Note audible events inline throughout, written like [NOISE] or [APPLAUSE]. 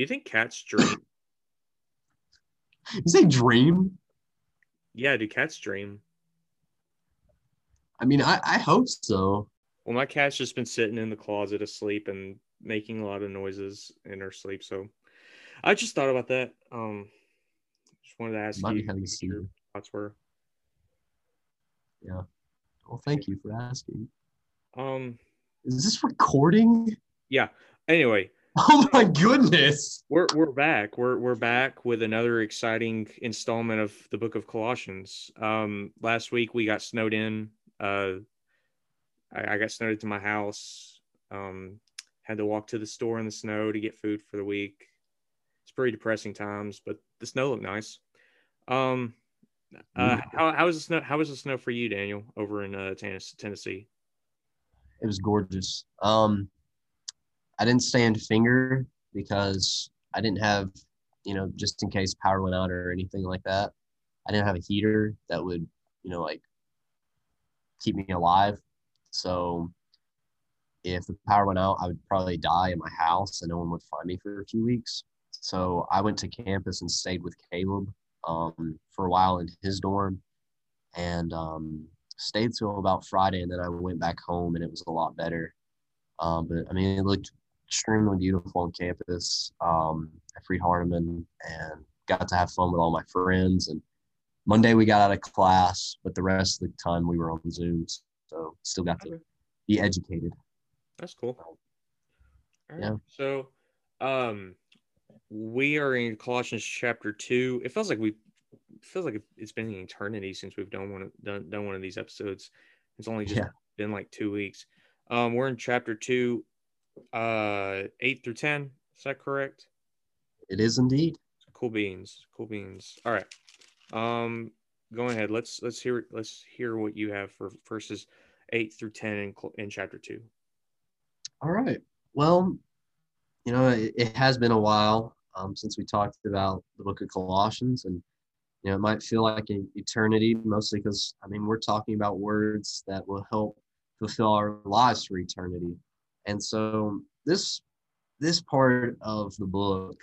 Do you think cats dream? You say dream? yeah, do cats dream? I mean, I, I hope so. Well, my cat's just been sitting in the closet asleep and making a lot of noises in her sleep. So I just thought about that. Um, just wanted to ask Might you what your thoughts were. Yeah. Well, thank you for asking. Um, Is this recording? yeah. Anyway, [LAUGHS] Oh my goodness. we're we're back. We're we're back with another exciting installment of the Book of Colossians. Um, last week we got snowed in. Uh, I, I got snowed into my house. Um, had to walk to the store in the snow to get food for the week. It's pretty depressing times, but the snow looked nice. Um, uh, how how was the snow? How was the snow for you, Daniel, over in uh, Tennessee? It was gorgeous. Um, I didn't stand finger because I didn't have, you know, just in case power went out or anything like that. I didn't have a heater that would, you know, like keep me alive. So if the power went out, I would probably die in my house and no one would find me for a few weeks. So I went to campus and stayed with Caleb um, for a while in his dorm and um, stayed till about Friday. And then I went back home and it was a lot better. Um, but I mean, it looked extremely beautiful on campus um, at Freed Hardeman and got to have fun with all my friends. And Monday we got out of class, but the rest of the time we were on Zooms. So still got to be educated. That's cool. All right. Yeah. So, um, we are in Colossians chapter two. It feels like we it feels like it's been an eternity since we've done one of, done, done one of these episodes. It's only just Yeah. been like two weeks. Um, we're in chapter two, uh, eight through ten. Is that correct? It is indeed. Cool beans. Cool beans. All right. Um, go ahead. Let's let's hear let's hear what you have for verses eight through ten in, in chapter two. All right. Well, you know, it, it has been a while um, since we talked about the book of Colossians, and you know, it might feel like an eternity, mostly because I mean, we're talking about words that will help fulfill our lives for eternity, and so this this part of the book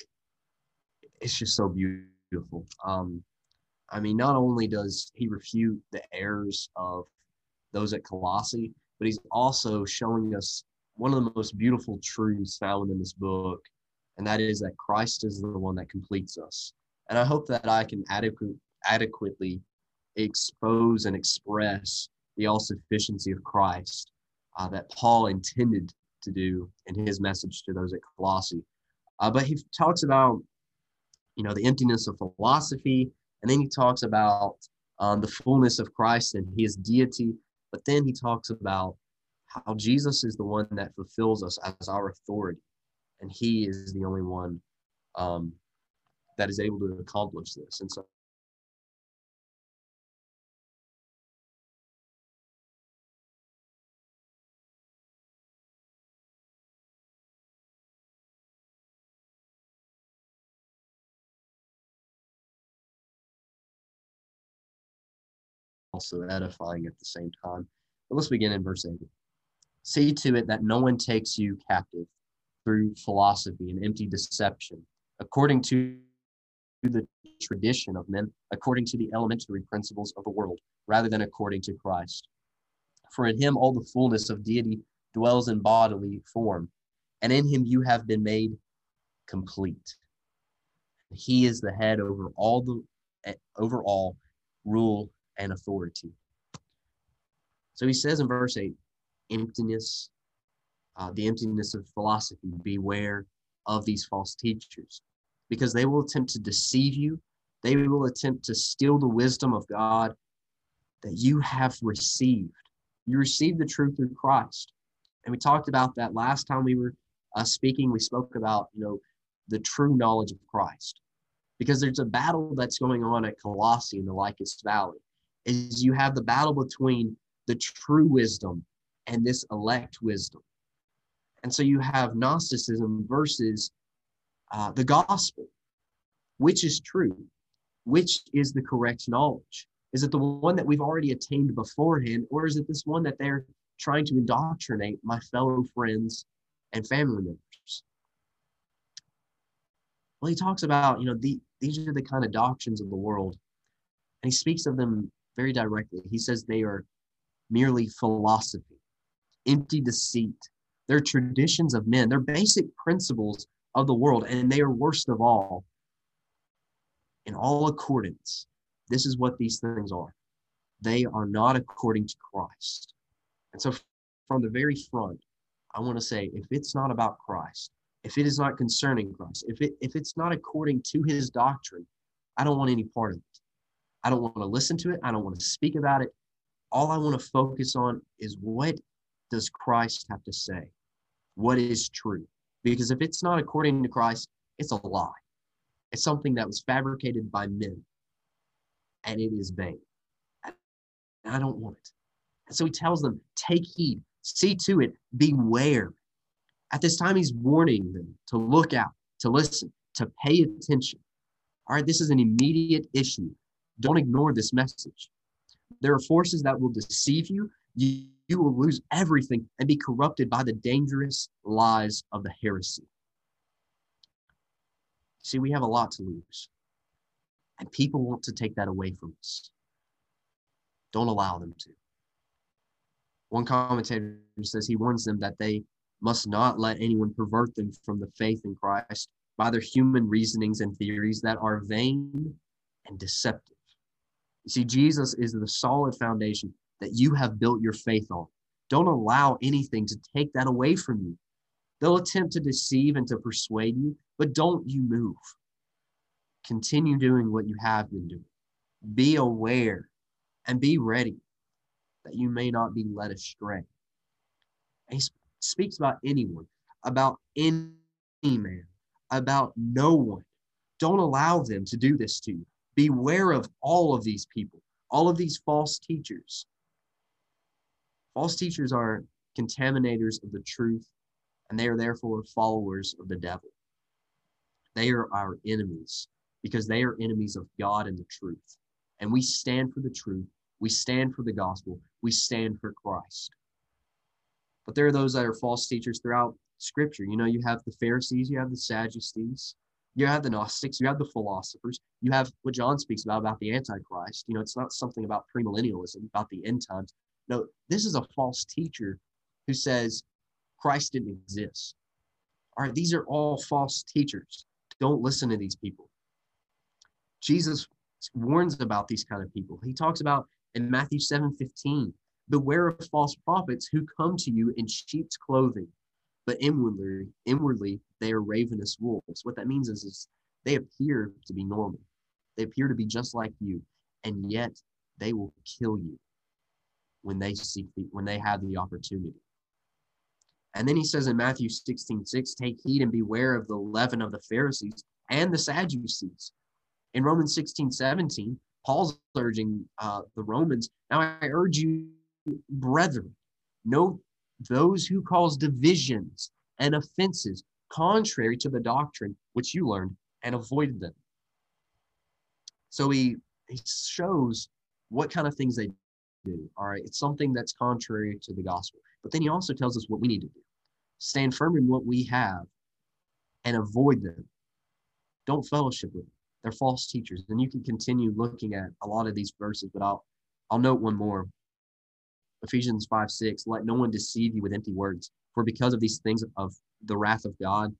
is just so beautiful. Um, I mean, not only does he refute the errors of those at Colossae, but he's also showing us one of the most beautiful truths found in this book, and that is that Christ is the one that completes us. And I hope that I can adequate, adequately expose and express the all sufficiency of Christ uh, that Paul intended to do in his message to those at Colossae. Uh, but he talks about, you know, the emptiness of philosophy, and then he talks about um, the fullness of Christ and his deity. But then he talks about how Jesus is the one that fulfills us as our authority, and He is the only one um, that is able to accomplish this. And so, also edifying at the same time. But let's begin in verse 8. See to it that no one takes you captive through philosophy and empty deception, according to the tradition of men, according to the elementary principles of the world, rather than according to Christ. For in him all the fullness of deity dwells in bodily form, and in him you have been made complete. He is the head over all the over all rule and authority. So he says in verse 8, emptiness, uh, the emptiness of philosophy, beware of these false teachers, because they will attempt to deceive you. They will attempt to steal the wisdom of God that you have received. You received the truth through Christ. And we talked about that last time we were uh, speaking. We spoke about, you know, the true knowledge of Christ. Because there's a battle that's going on at Colossae in the Lycus Valley. Is you have the battle between the true wisdom and this elect wisdom. And so you have Gnosticism versus uh, the gospel. Which is true? Which is the correct knowledge? Is it the one that we've already attained beforehand, or is it this one that they're trying to indoctrinate my fellow friends and family members? Well, he talks about, you know, the, these are the kind of doctrines of the world. And he speaks of them very directly. He says they are merely philosophy, empty deceit. They're traditions of men. They're basic principles of the world, and they are worst of all. In all accordance, this is what these things are. They are not according to Christ. And so, from the very front, I want to say if it's not about Christ, if it is not concerning Christ, if it if it's not according to his doctrine, I don't want any part of it. I don't want to listen to it. I don't want to speak about it. All I want to focus on is what does Christ have to say? What is true? Because if it's not according to Christ, it's a lie. It's something that was fabricated by men and it is vain. And I don't want it. And so he tells them, take heed, see to it, beware. At this time, he's warning them to look out, to listen, to pay attention. All right, this is an immediate issue. Don't ignore this message. There are forces that will deceive you. You, you will lose everything and be corrupted by the dangerous lies of the heresy. See, we have a lot to lose. And people want to take that away from us. Don't allow them to. One commentator says he warns them that they must not let anyone pervert them from the faith in Christ by their human reasonings and theories that are vain and deceptive. You see, Jesus is the solid foundation that you have built your faith on. Don't allow anything to take that away from you. They'll attempt to deceive and to persuade you, but don't you move. Continue doing what you have been doing. Be aware and be ready that you may not be led astray. He speaks about anyone, about any man, about no one. Don't allow them to do this to you. Beware of all of these people, all of these false teachers. False teachers are contaminators of the truth, and they are therefore followers of the devil. They are our enemies because they are enemies of God and the truth. And we stand for the truth. We stand for the gospel. We stand for Christ. But there are those that are false teachers throughout scripture. You know, you have the Pharisees, you have the Sadducees, you have the Gnostics, you have the philosophers, you have what John speaks about, about the Antichrist. You know, it's not something about premillennialism, about the end times. No, this is a false teacher who says Christ didn't exist. All right, these are all false teachers. Don't listen to these people. Jesus warns about these kind of people. He talks about in Matthew 7 15, beware of false prophets who come to you in sheep's clothing, but inwardly, inwardly they are ravenous wolves. What that means is, is they appear to be normal. They appear to be just like you, and yet they will kill you when they seek the, when they have the opportunity. And then he says in Matthew 16, 6, take heed and beware of the leaven of the Pharisees and the Sadducees. In Romans 16, 17, Paul's urging uh, the Romans, now I urge you, brethren, note those who cause divisions and offenses contrary to the doctrine which you learned and avoid them. So he, he shows what kind of things they do. All right. It's something that's contrary to the gospel. But then he also tells us what we need to do stand firm in what we have and avoid them. Don't fellowship with them. They're false teachers. And you can continue looking at a lot of these verses, but I'll I'll note one more. Ephesians 5 6, let no one deceive you with empty words, for because of these things of the wrath of God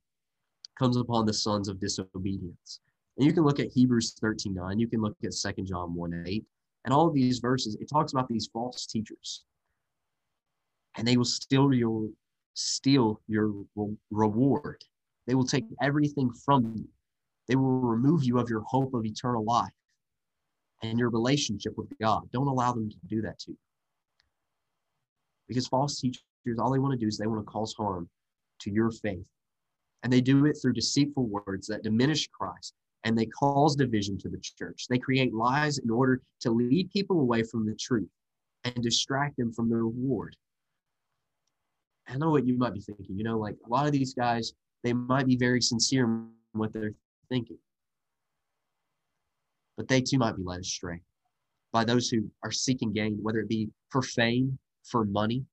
comes upon the sons of disobedience. And you can look at Hebrews 13 9, you can look at 2 John 1 8, and all of these verses, it talks about these false teachers. And they will steal your steal your reward. They will take everything from you. They will remove you of your hope of eternal life and your relationship with God. Don't allow them to do that to you. Because false teachers, all they want to do is they want to cause harm to your faith. And they do it through deceitful words that diminish Christ and they cause division to the church. They create lies in order to lead people away from the truth and distract them from the reward. I know what you might be thinking. You know, like a lot of these guys, they might be very sincere in what they're thinking. But they too might be led astray by those who are seeking gain, whether it be for fame, for money.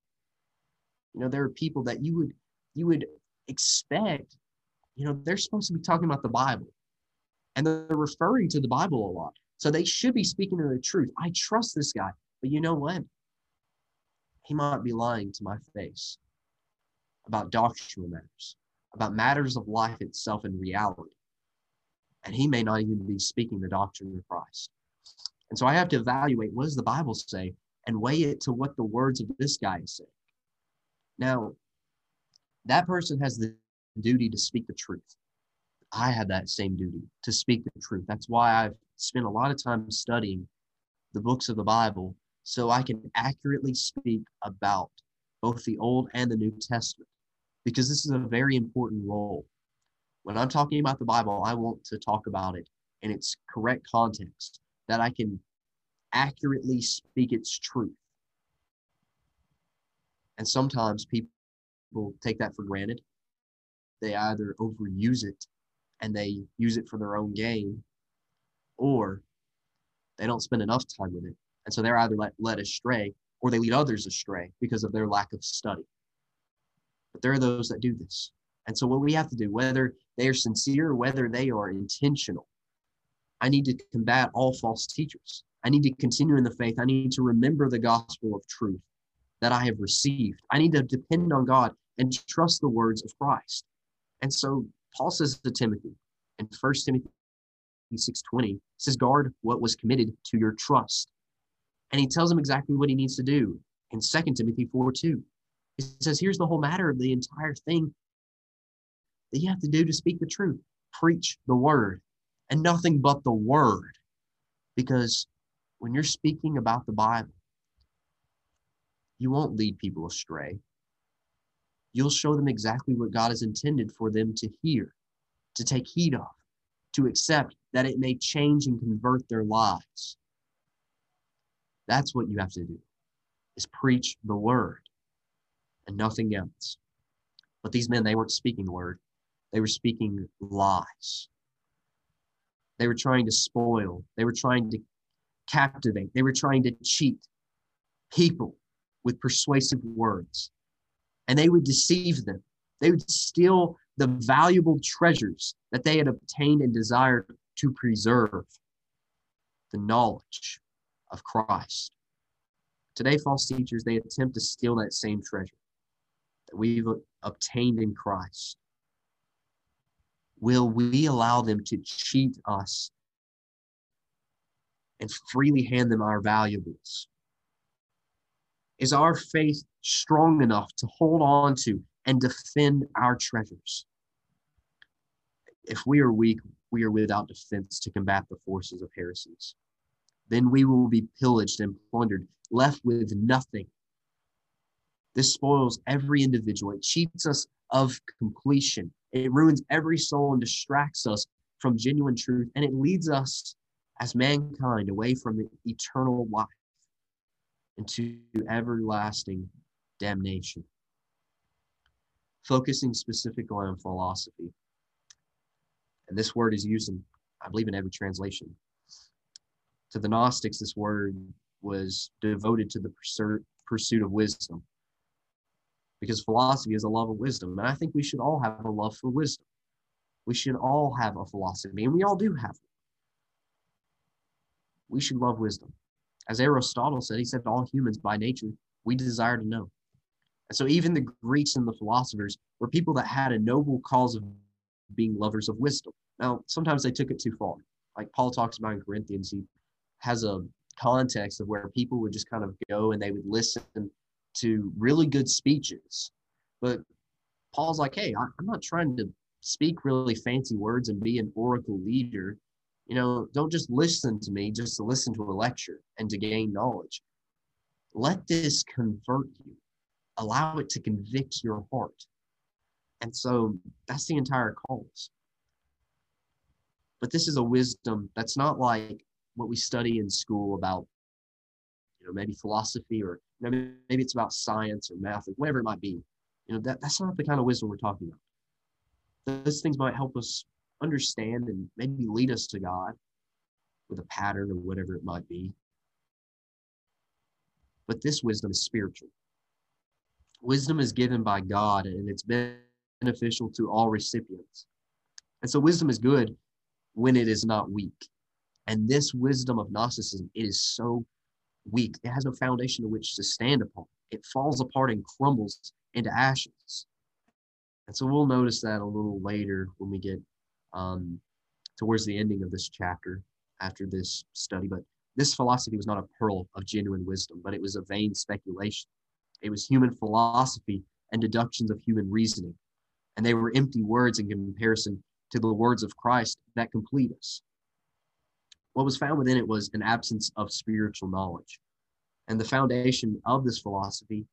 You know, there are people that you would you would expect, you know, they're supposed to be talking about the Bible. And they're referring to the Bible a lot. So they should be speaking to the truth. I trust this guy. But you know what? He might be lying to my face about doctrinal matters, about matters of life itself and reality. And he may not even be speaking the doctrine of Christ. And so I have to evaluate what does the Bible say and weigh it to what the words of this guy is saying. Now, that person has the duty to speak the truth. I have that same duty to speak the truth. That's why I've spent a lot of time studying the books of the Bible so I can accurately speak about both the Old and the New Testament because this is a very important role. When I'm talking about the Bible, I want to talk about it in its correct context, that I can accurately speak its truth. And sometimes people will take that for granted. They either overuse it and they use it for their own gain, or they don't spend enough time with it. And so they're either let, led astray or they lead others astray because of their lack of study. But there are those that do this. And so, what we have to do, whether they are sincere whether they are intentional, I need to combat all false teachers. I need to continue in the faith. I need to remember the gospel of truth that I have received. I need to depend on God and trust the words of Christ. And so Paul says to Timothy in 1 Timothy 6:20, says, guard what was committed to your trust. And he tells him exactly what he needs to do in 2 Timothy 4:2. He says, here's the whole matter of the entire thing that you have to do to speak the truth. Preach the word and nothing but the word. Because when you're speaking about the Bible, you won't lead people astray. You'll show them exactly what God has intended for them to hear, to take heed of, to accept that it may change and convert their lives. That's what you have to do is preach the word and nothing else. But these men, they weren't speaking the word. They were speaking lies. They were trying to spoil. They were trying to captivate. They were trying to cheat people with persuasive words. And they would deceive them. They would steal the valuable treasures that they had obtained and desired to preserve the knowledge of Christ. Today, false teachers, they attempt to steal that same treasure that we've obtained in Christ. Will we allow them to cheat us and freely hand them our valuables? Is our faith strong enough to hold on to and defend our treasures? If we are weak, we are without defense to combat the forces of heresies. Then we will be pillaged and plundered, left with nothing. This spoils every individual. It cheats us of completion. It ruins every soul and distracts us from genuine truth. And it leads us as mankind away from the eternal life into everlasting damnation. Focusing specifically on philosophy. And this word is used in, I believe, in every translation. To the Gnostics, this word was devoted to the pursuit of wisdom. Because philosophy is a love of wisdom. And I think we should all have a love for wisdom. We should all have a philosophy, and we all do have it. We should love wisdom. As Aristotle said, he said, all humans by nature, we desire to know. And so even the Greeks and the philosophers were people that had a noble cause of being lovers of wisdom. Now, sometimes they took it too far. Like Paul talks about in Corinthians, he has a context of where people would just kind of go and they would listen to really good speeches. But Paul's like, hey, I'm not trying to speak really fancy words and be an oracle leader. You know, don't just listen to me just to listen to a lecture and to gain knowledge. Let this convert you, allow it to convict your heart. And so that's the entire cause. But this is a wisdom that's not like what we study in school about, you know, maybe philosophy or maybe, maybe it's about science or math or whatever it might be. You know, that, that's not the kind of wisdom we're talking about. Those things might help us understand and maybe lead us to God with a pattern or whatever it might be. But this wisdom is spiritual. Wisdom is given by God and it's beneficial to all recipients. And so wisdom is good, when it is not weak. And this wisdom of Gnosticism, it is so weak. It has no foundation to which to stand upon. It falls apart and crumbles into ashes. And so we'll notice that a little later when we get um, towards the ending of this chapter after this study. But this philosophy was not a pearl of genuine wisdom, but it was a vain speculation. It was human philosophy and deductions of human reasoning. And they were empty words in comparison to the words of Christ that complete us. What was found within it was an absence of spiritual knowledge. And the foundation of this philosophy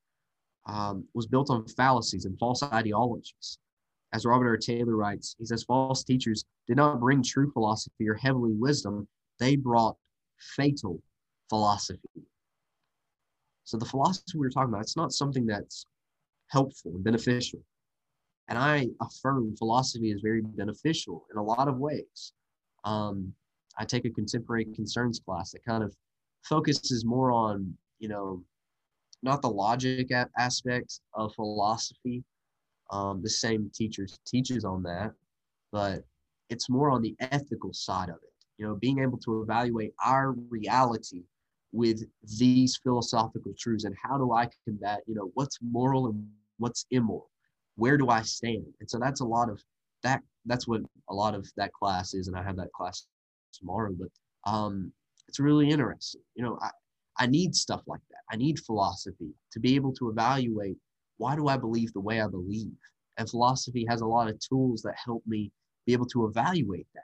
um, was built on fallacies and false ideologies. As Robert R. Taylor writes, he says, false teachers did not bring true philosophy or heavenly wisdom, they brought fatal philosophy. So the philosophy we are talking about, it's not something that's helpful and beneficial. And I affirm philosophy is very beneficial in a lot of ways. Um, I take a contemporary concerns class that kind of focuses more on, you know, not the logic aspects of philosophy. Um, the same teacher teaches on that, but it's more on the ethical side of it. You know, being able to evaluate our reality with these philosophical truths and how do I combat, you know, what's moral and what's immoral? Where do I stand? And so that's a lot of that. That's what a lot of that class is, and I have that class tomorrow. But um, it's really interesting. You know, I, I need stuff like that. I need philosophy to be able to evaluate why do I believe the way I believe? And philosophy has a lot of tools that help me be able to evaluate that.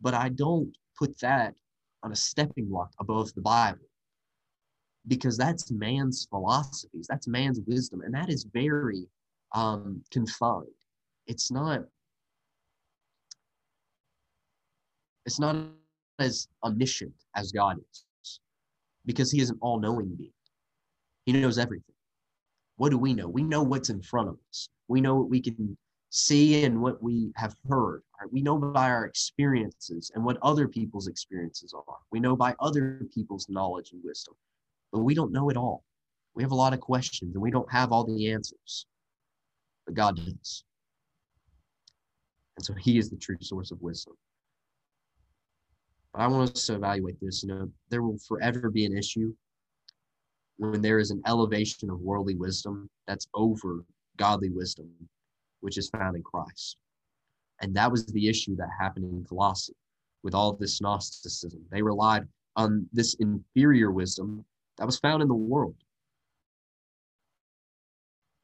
But I don't put that on a stepping block above the Bible because that's man's philosophies, that's man's wisdom, and that is very um, confined. It's not. It's not as omniscient as God is because he is an all knowing being. He knows everything. What do we know? We know what's in front of us. We know what we can see and what we have heard. Right? We know by our experiences and what other people's experiences are. We know by other people's knowledge and wisdom, but we don't know it all. We have a lot of questions and we don't have all the answers, but God does. And so He is the true source of wisdom. But I want us to evaluate this. You know, there will forever be an issue when there is an elevation of worldly wisdom that's over godly wisdom, which is found in Christ. And that was the issue that happened in Colossae with all this Gnosticism. They relied on this inferior wisdom that was found in the world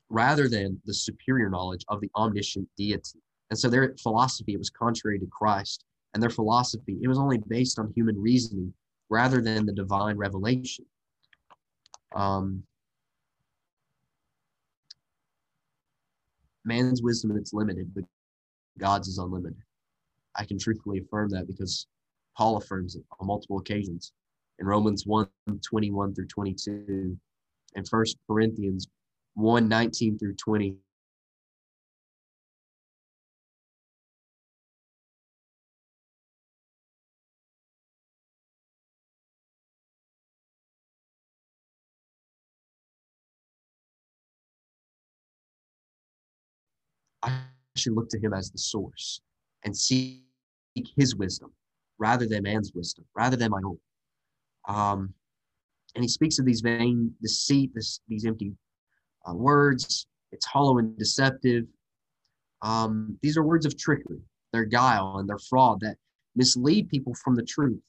rather than the superior knowledge of the omniscient deity. And so their philosophy it was contrary to Christ and their philosophy, it was only based on human reasoning rather than the divine revelation. Um, man's wisdom it's limited, but God's is unlimited. I can truthfully affirm that because Paul affirms it on multiple occasions in Romans 1 21 through 22, and 1 Corinthians 1 19 through 20. Should look to him as the source and seek his wisdom rather than man's wisdom, rather than my own. Um, and he speaks of these vain deceit, this, these empty uh, words. It's hollow and deceptive. Um, these are words of trickery. They're guile and they're fraud that mislead people from the truth.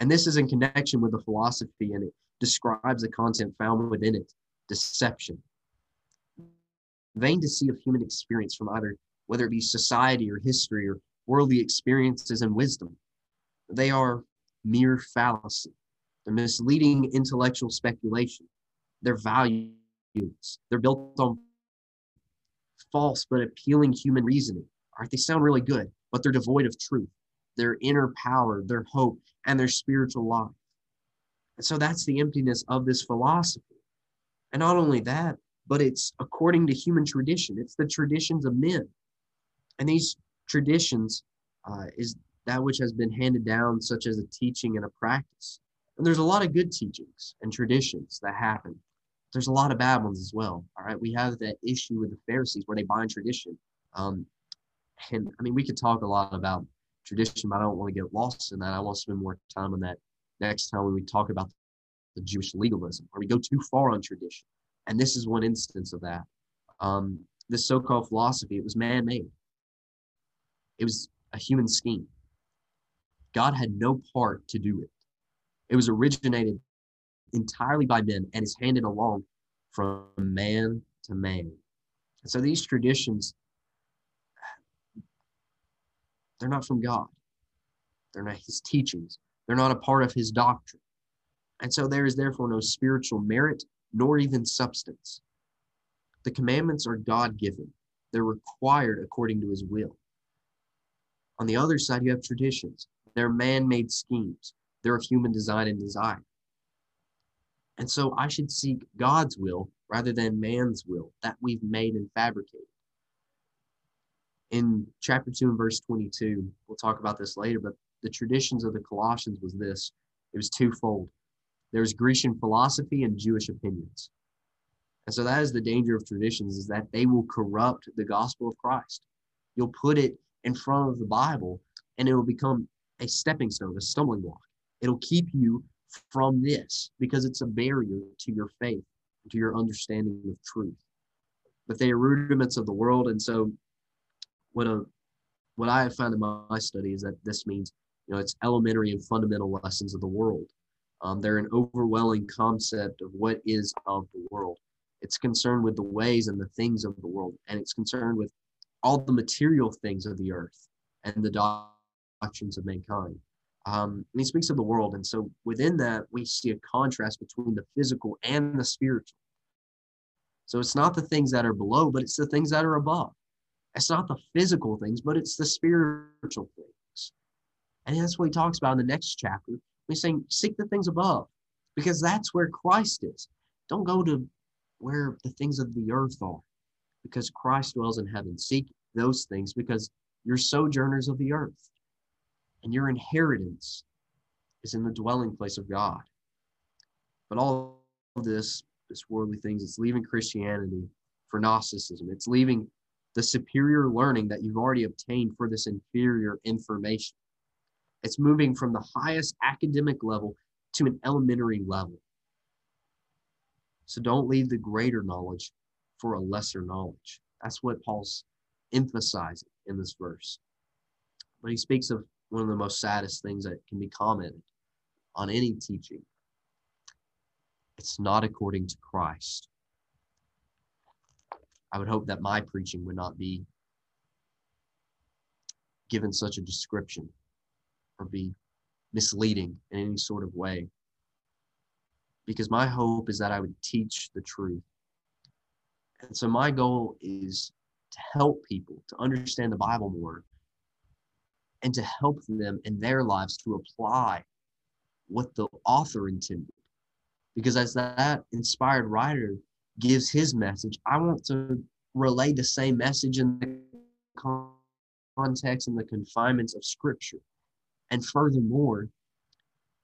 And this is in connection with the philosophy, and it describes the content found within it deception vain to see of human experience from either whether it be society or history or worldly experiences and wisdom. They are mere fallacy. They're misleading intellectual speculation. They're values. They're built on false but appealing human reasoning. All right, they sound really good, but they're devoid of truth, their inner power, their hope, and their spiritual life. And so that's the emptiness of this philosophy. And not only that, but it's according to human tradition. It's the traditions of men. And these traditions uh, is that which has been handed down, such as a teaching and a practice. And there's a lot of good teachings and traditions that happen. There's a lot of bad ones as well. All right. We have that issue with the Pharisees where they bind tradition. Um, and I mean, we could talk a lot about tradition, but I don't want to get lost in that. I want to spend more time on that next time when we talk about the Jewish legalism, or we go too far on tradition. And this is one instance of that. Um, this so-called philosophy, it was man-made. It was a human scheme. God had no part to do it. It was originated entirely by men and is handed along from man to man. And so these traditions, they're not from God. They're not his teachings. They're not a part of his doctrine. And so there is therefore no spiritual merit nor even substance. The commandments are God given, they're required according to his will. On the other side, you have traditions. They're man made schemes, they're of human design and desire. And so I should seek God's will rather than man's will that we've made and fabricated. In chapter 2 and verse 22, we'll talk about this later, but the traditions of the Colossians was this it was twofold. There's Grecian philosophy and Jewish opinions. And so that is the danger of traditions is that they will corrupt the gospel of Christ. You'll put it in front of the Bible and it will become a stepping stone, a stumbling block. It'll keep you from this because it's a barrier to your faith, to your understanding of truth. But they are rudiments of the world. And so what a what I have found in my study is that this means, you know, it's elementary and fundamental lessons of the world. Um, they're an overwhelming concept of what is of the world. It's concerned with the ways and the things of the world, and it's concerned with all the material things of the earth and the doctrines of mankind. Um, and he speaks of the world. And so within that, we see a contrast between the physical and the spiritual. So it's not the things that are below, but it's the things that are above. It's not the physical things, but it's the spiritual things. And that's what he talks about in the next chapter. He's saying, seek the things above, because that's where Christ is. Don't go to where the things of the earth are, because Christ dwells in heaven. Seek those things because you're sojourners of the earth and your inheritance is in the dwelling place of God. But all of this, this worldly things, it's leaving Christianity for Gnosticism. It's leaving the superior learning that you've already obtained for this inferior information. It's moving from the highest academic level to an elementary level. So don't leave the greater knowledge for a lesser knowledge. That's what Paul's emphasizing in this verse. But he speaks of one of the most saddest things that can be commented on any teaching. It's not according to Christ. I would hope that my preaching would not be given such a description be misleading in any sort of way. Because my hope is that I would teach the truth. And so my goal is to help people to understand the Bible more and to help them in their lives to apply what the author intended. Because as that inspired writer gives his message, I want to relay the same message in the context and the confinements of Scripture. And furthermore,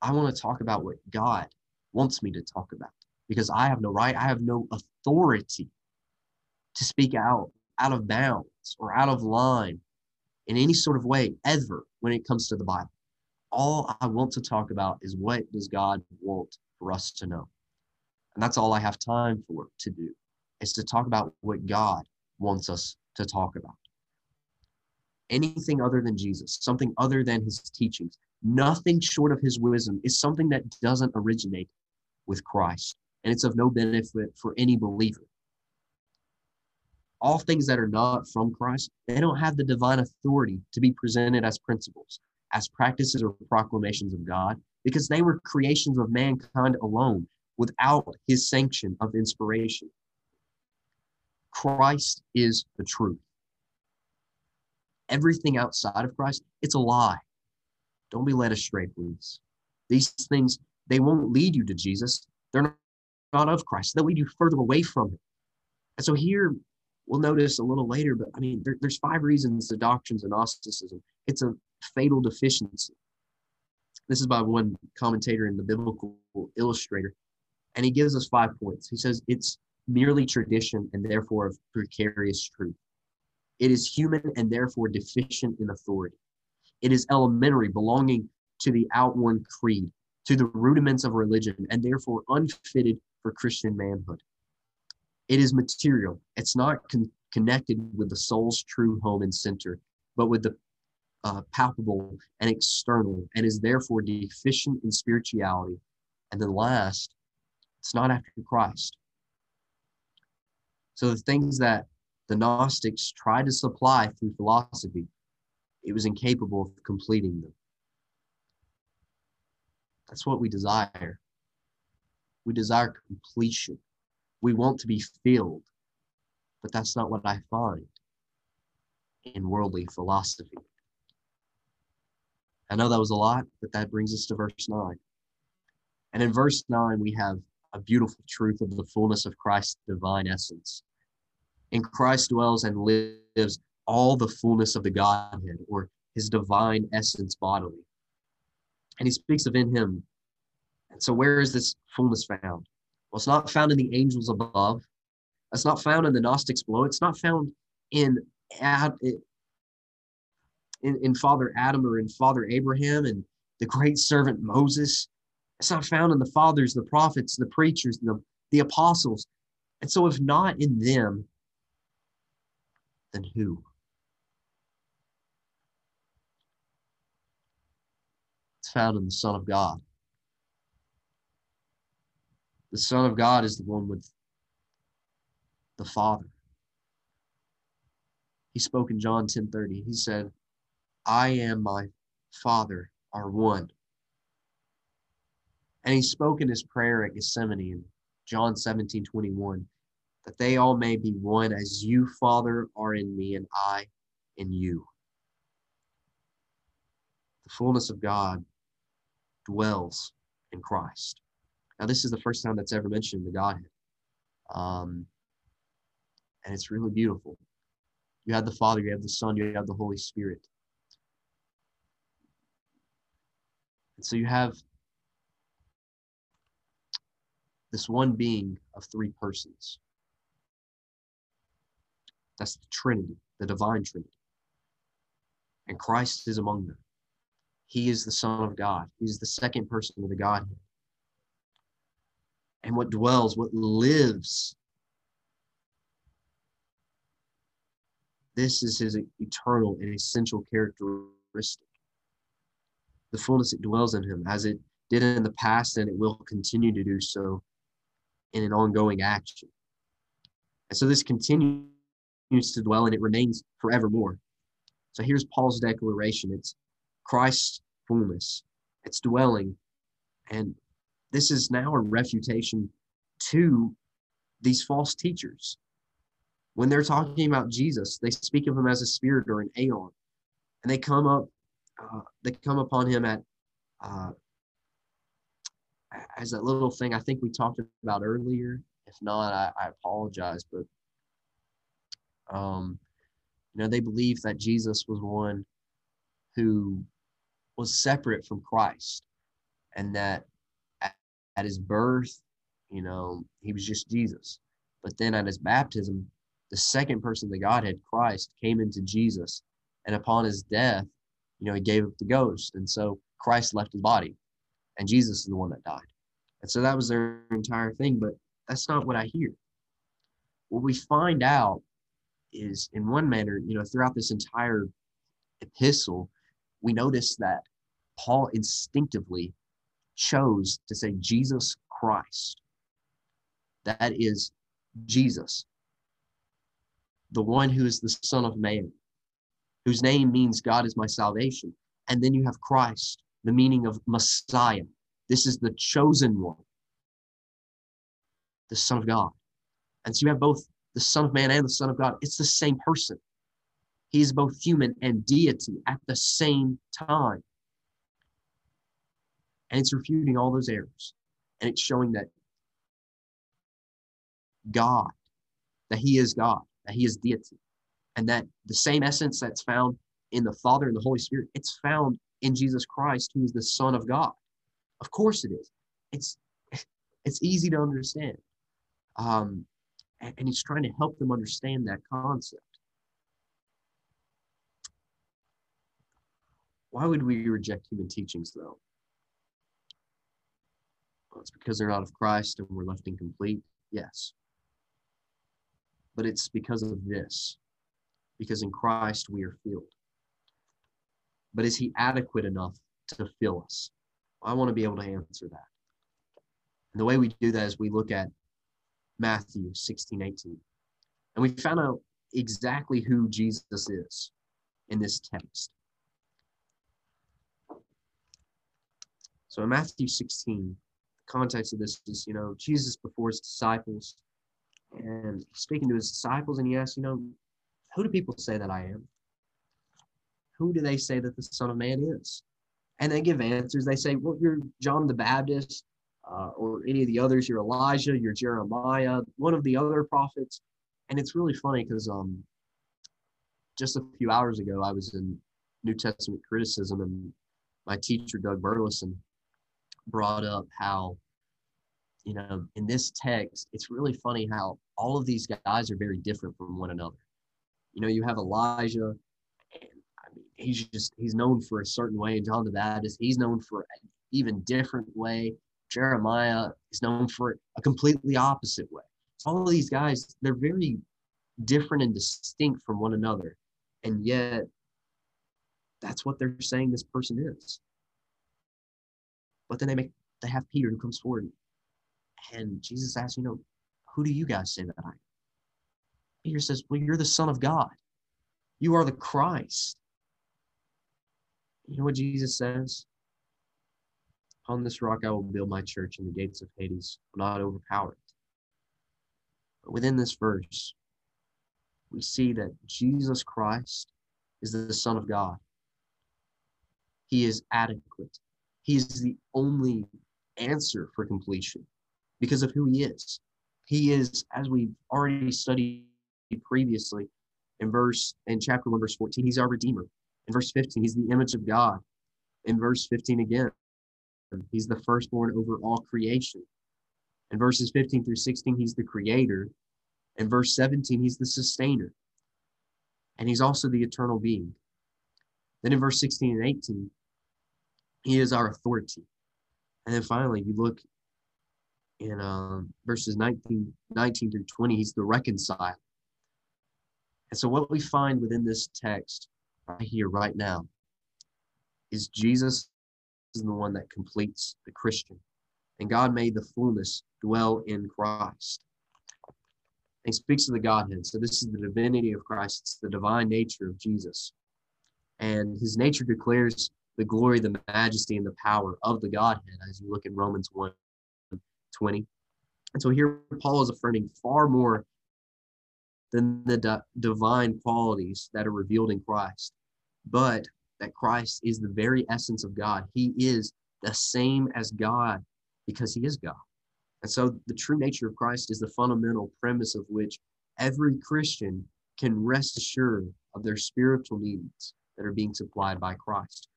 I want to talk about what God wants me to talk about because I have no right, I have no authority to speak out out of bounds or out of line in any sort of way ever when it comes to the Bible. All I want to talk about is what does God want for us to know? And that's all I have time for to do is to talk about what God wants us to talk about. Anything other than Jesus, something other than his teachings, nothing short of his wisdom is something that doesn't originate with Christ. And it's of no benefit for any believer all things that are not from Christ, they don't have the divine authority to be presented as principles, as practices or proclamations of God, because they were creations of mankind alone without his sanction of inspiration. Christ is the truth. Everything outside of Christ, it's a lie. Don't be led astray, please. These things, they won't lead you to Jesus. They're not of Christ. They'll lead you further away from him. And so here, we'll notice a little later, but I mean, there, there's five reasons the doctrines of Gnosticism. It's a fatal deficiency. This is by one commentator in the Biblical Illustrator, and he gives us five points. He says it's merely tradition and therefore of precarious truth. It is human and therefore deficient in authority. It is elementary, belonging to the outworn creed, to the rudiments of religion, and therefore unfitted for Christian manhood. It is material. It's not con- connected with the soul's true home and center, but with the uh, palpable and external, and is therefore deficient in spirituality. And then last, it's not after Christ. So the things that the Gnostics tried to supply through philosophy, it was incapable of completing them. That's what we desire. We desire completion. We want to be filled, but that's not what I find in worldly philosophy. I know that was a lot, but that brings us to verse 9. And in verse 9, we have a beautiful truth of the fullness of Christ's divine essence. In Christ dwells and lives all the fullness of the Godhead, or his divine essence bodily. And he speaks of in him. And so, where is this fullness found? Well, it's not found in the angels above. It's not found in the Gnostics below. It's not found in, in, in Father Adam or in Father Abraham and the great servant Moses. It's not found in the fathers, the prophets, the preachers, the, the apostles. And so, if not in them, then who? It's found in the Son of God. The Son of God is the one with the Father. He spoke in John 10:30. He said, I am my Father are one. And he spoke in his prayer at Gethsemane in John 17, 21 that they all may be one as you, Father, are in me and I in you. The fullness of God dwells in Christ. Now, this is the first time that's ever mentioned the Godhead. Um, and it's really beautiful. You have the Father, you have the Son, you have the Holy Spirit. And so you have this one being of three persons. That's the Trinity, the divine Trinity. And Christ is among them. He is the Son of God. He's the second person of the Godhead. And what dwells, what lives, this is his eternal and essential characteristic. The fullness that dwells in him, as it did in the past, and it will continue to do so in an ongoing action. And so this continues to dwell and it remains forevermore. So here's Paul's declaration it's Christ's fullness, it's dwelling. And this is now a refutation to these false teachers. When they're talking about Jesus, they speak of him as a spirit or an aeon. And they come up, uh, they come upon him at uh, as that little thing I think we talked about earlier. If not, I, I apologize, but um, you know, they believe that Jesus was one who was separate from Christ and that at, at his birth, you know, he was just Jesus. But then at his baptism, the second person of the Godhead, Christ, came into Jesus. And upon his death, you know, he gave up the ghost. And so Christ left his body. And Jesus is the one that died. And so that was their entire thing. But that's not what I hear. What we find out is in one manner, you know, throughout this entire epistle, we notice that Paul instinctively chose to say Jesus Christ. That is Jesus, the one who is the Son of Man, whose name means God is my salvation. And then you have Christ, the meaning of Messiah. This is the chosen one, the Son of God. And so you have both the Son of Man and the Son of God. It's the same person. He is both human and deity at the same time. And it's refuting all those errors. And it's showing that God, that He is God, that He is deity, and that the same essence that's found in the Father and the Holy Spirit, it's found in Jesus Christ, who is the Son of God. Of course it is. It's [LAUGHS] it's easy to understand. Um, and he's trying to help them understand that concept. Why would we reject human teachings, though? Well, it's because they're not of Christ and we're left incomplete. Yes. But it's because of this, because in Christ we are filled. But is he adequate enough to fill us? I want to be able to answer that. And the way we do that is we look at Matthew 16, 18. And we found out exactly who Jesus is in this text. So in Matthew 16, the context of this is, you know, Jesus before his disciples and speaking to his disciples, and he asks, you know, who do people say that I am? Who do they say that the Son of Man is? And they give answers. They say, well, you're John the Baptist, uh, or any of the others. You're Elijah, you're Jeremiah, one of the other prophets. And it's really funny because um, just a few hours ago, I was in New Testament criticism, and my teacher, Doug Burleson, brought up how, you know, in this text, it's really funny how all of these guys are very different from one another. You know, you have Elijah, and I mean, he's just, he's known for a certain way. And John the Baptist, he's known for an even different way. Jeremiah is known for a completely opposite way. So all of these guys, they're very different and distinct from one another. And yet, that's what they're saying this person is. But then they make they have Peter who comes forward, and Jesus asks, you know, who do you guys say that I am? Peter says, Well, you're the Son of God. You are the Christ. You know what Jesus says? On this rock I will build my church, and the gates of Hades will not overpower it. But within this verse, we see that Jesus Christ is the Son of God. He is adequate. He is the only answer for completion because of who he is. He is, as we've already studied previously in verse in chapter 1, verse 14, he's our Redeemer. In verse 15, he's the image of God. In verse 15 again, He's the firstborn over all creation. In verses 15 through 16, he's the creator. In verse 17, he's the sustainer. And he's also the eternal being. Then in verse 16 and 18, he is our authority. And then finally, you look in um, verses 19, 19 through 20, he's the reconciler. And so, what we find within this text right here, right now, is Jesus is the one that completes the Christian. And God made the fullness dwell in Christ. he speaks of the Godhead. So this is the divinity of Christ. It's the divine nature of Jesus. And his nature declares the glory, the majesty, and the power of the Godhead, as you look in Romans 1 20. And so here Paul is affirming far more than the di- divine qualities that are revealed in Christ, but that Christ is the very essence of God. He is the same as God because he is God. And so the true nature of Christ is the fundamental premise of which every Christian can rest assured of their spiritual needs that are being supplied by Christ.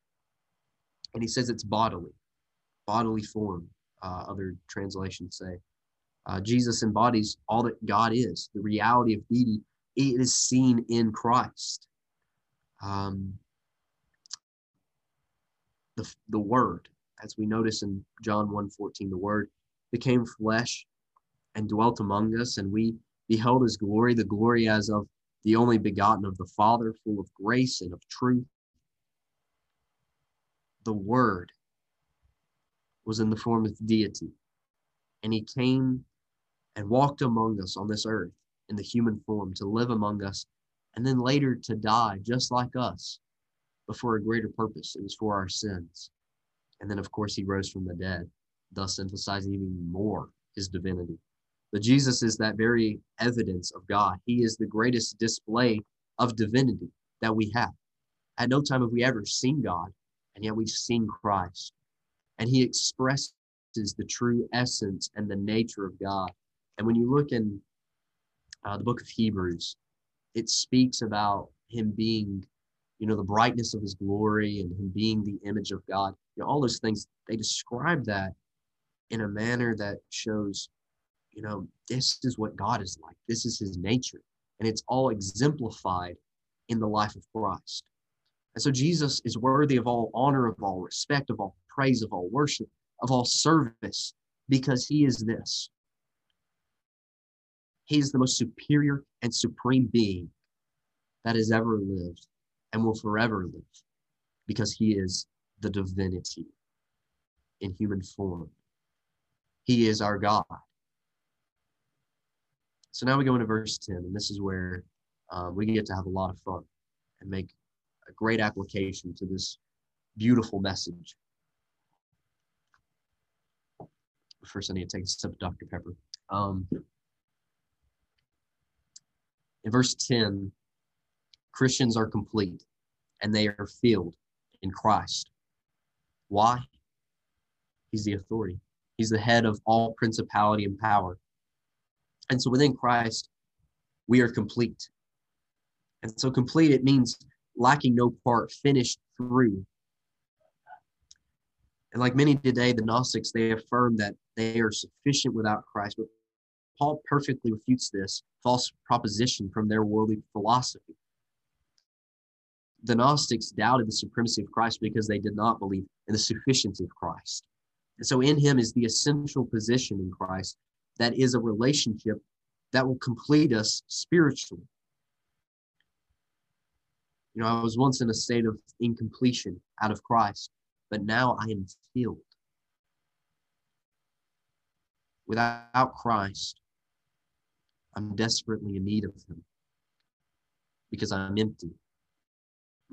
And he says it's bodily, bodily form, uh, other translations say. Uh, Jesus embodies all that God is, the reality of deity. It is seen in Christ. Um, the, the word as we notice in john 1.14 the word became flesh and dwelt among us and we beheld his glory the glory as of the only begotten of the father full of grace and of truth. The word was in the form of deity and he came and walked among us on this earth in the human form to live among us and then later to die just like us but for a greater purpose. It was for our sins. And then, of course, he rose from the dead, thus emphasizing even more his divinity. But Jesus is that very evidence of God. He is the greatest display of divinity that we have. At no time have we ever seen God, and yet we've seen Christ. And he expresses the true essence and the nature of God. And when you look in uh, the book of Hebrews, it speaks about him being you know, the brightness of his glory and him being the image of God. You know, all those things, they describe that in a manner that shows, you know, this is what God is like. This is his nature. And it's all exemplified in the life of Christ. And so Jesus is worthy of all honor, of all respect, of all praise, of all worship, of all service, because he is this. He is the most superior and supreme being that has ever lived and will forever live because he is the divinity in human form. He is our God. So now we go into verse 10, and this is where um, we get to have a lot of fun and make a great application to this beautiful message. First, I need to take a sip of Dr. Pepper. Um, in verse 10, Christians are complete and they are filled in Christ. Why? He's the authority. He's the head of all principality and power. And so within Christ, we are complete. And so complete, it means lacking no part, finished through. And like many today, the Gnostics, they affirm that they are sufficient without Christ. But Paul perfectly refutes this false proposition from their worldly philosophy. The Gnostics doubted the supremacy of Christ because they did not believe in the sufficiency of Christ. And so in him is the essential position in Christ that is a relationship that will complete us spiritually. You know, I was once in a state of incompletion out of Christ, but now I am filled. Without Christ, I'm desperately in need of Him because I'm empty.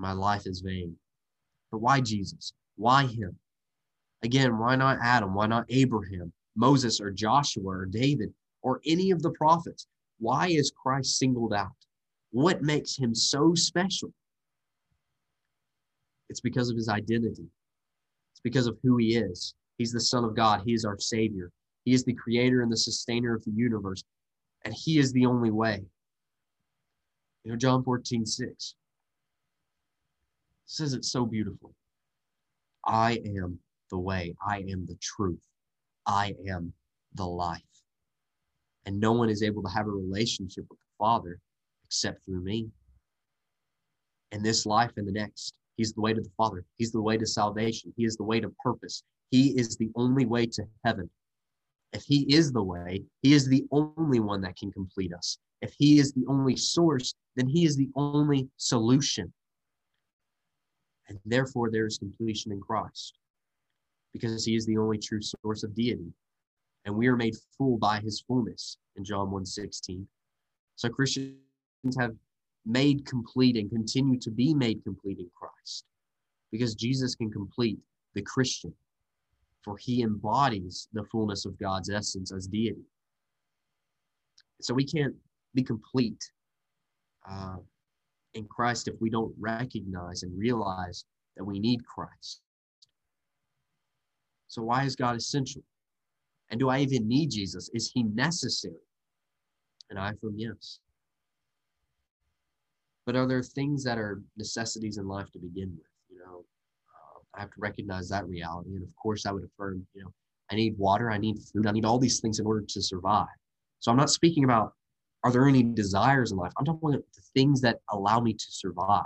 My life is vain. But why Jesus? Why Him? Again, why not Adam? Why not Abraham, Moses, or Joshua, or David, or any of the prophets? Why is Christ singled out? What makes him so special? It's because of his identity. It's because of who he is. He's the Son of God. He is our Savior. He is the creator and the sustainer of the universe. And he is the only way. You know, John 14, 6 says it so beautifully. I am the way. I am the truth. I am the life. And no one is able to have a relationship with the Father except through me. In this life and the next, He's the way to the Father. He's the way to salvation. He is the way to purpose. He is the only way to heaven. If He is the way, He is the only one that can complete us. If He is the only source, then He is the only solution. And therefore, there is completion in Christ because he is the only true source of deity. And we are made full by his fullness in John 1:16. So Christians have made complete and continue to be made complete in Christ because Jesus can complete the Christian, for he embodies the fullness of God's essence as deity. So we can't be complete uh, in Christ if we don't recognize and realize that we need Christ. So, why is God essential? And do I even need Jesus? Is he necessary? And I affirm yes. But are there things that are necessities in life to begin with? You know, uh, I have to recognize that reality. And of course, I would affirm, you know, I need water, I need food, I need all these things in order to survive. So I'm not speaking about are there any desires in life? I'm talking about the things that allow me to survive.